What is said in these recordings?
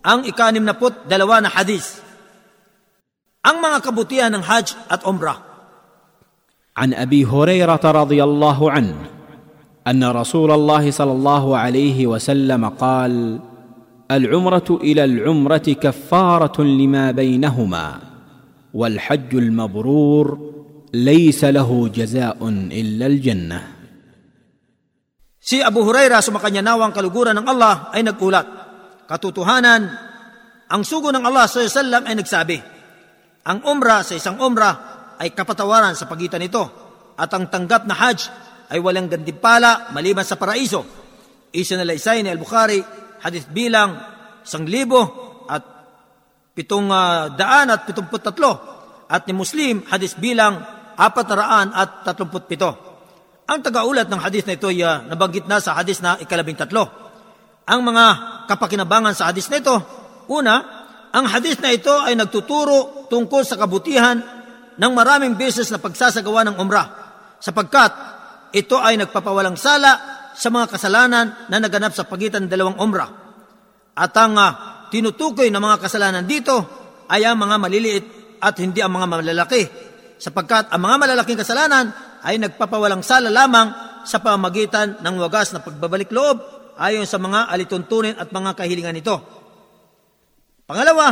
Ang ikanim na put, dalawa na hadis. Ang mga kabutihan ng Hajj at Umrah. عن ابي هريره رضي الله عنه ان رسول الله صلى الله عليه وسلم قال العمره إلى العمره كفاره لما بينهما والحج المبرور ليس له جزاء الا الجنه Si Abu Huraira sumakanya nawang kaluguran ng Allah ay nagulat. Katotohanan, ang sugo ng Allah sa sallam ay nagsabi, ang umrah sa isang umrah ay kapatawaran sa pagitan nito at ang tanggap na hajj ay walang gandimpala maliban sa paraiso. Isinalaysay ni Al-Bukhari, hadith bilang isang libo at pitong ah, daan at pitumput tatlo at ni Muslim, hadith bilang apat na raan at tatlumput pito. Ang tagaulat ng hadith na ito ay ah, nabanggit na sa hadith na ikalabing tatlo. Ang mga kapakinabangan sa hadith na ito, una, ang hadith na ito ay nagtuturo tungkol sa kabutihan ng maraming beses na pagsasagawa ng umrah sapagkat ito ay nagpapawalang sala sa mga kasalanan na naganap sa pagitan ng dalawang umrah. At ang ah, tinutukoy ng mga kasalanan dito ay ang mga maliliit at hindi ang mga malalaki sapagkat ang mga malalaking kasalanan ay nagpapawalang sala lamang sa pamagitan ng wagas na pagbabalik loob ayon sa mga alituntunin at mga kahilingan nito. Pangalawa,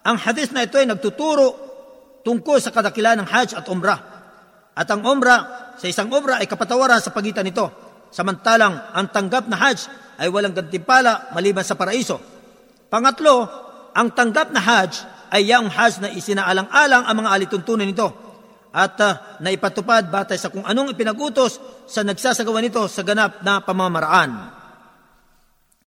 ang hadith na ito ay nagtuturo tungkol sa kadakilan ng Hajj at Umrah. At ang Umrah, sa isang Umrah ay kapatawaran sa pagitan nito. Samantalang ang tanggap na Hajj ay walang gantimpala maliban sa paraiso. Pangatlo, ang tanggap na Hajj ay yung Hajj na isinaalang-alang ang mga alituntunin nito at uh, naipatupad batay sa kung anong ipinagutos sa nagsasagawa nito sa ganap na pamamaraan.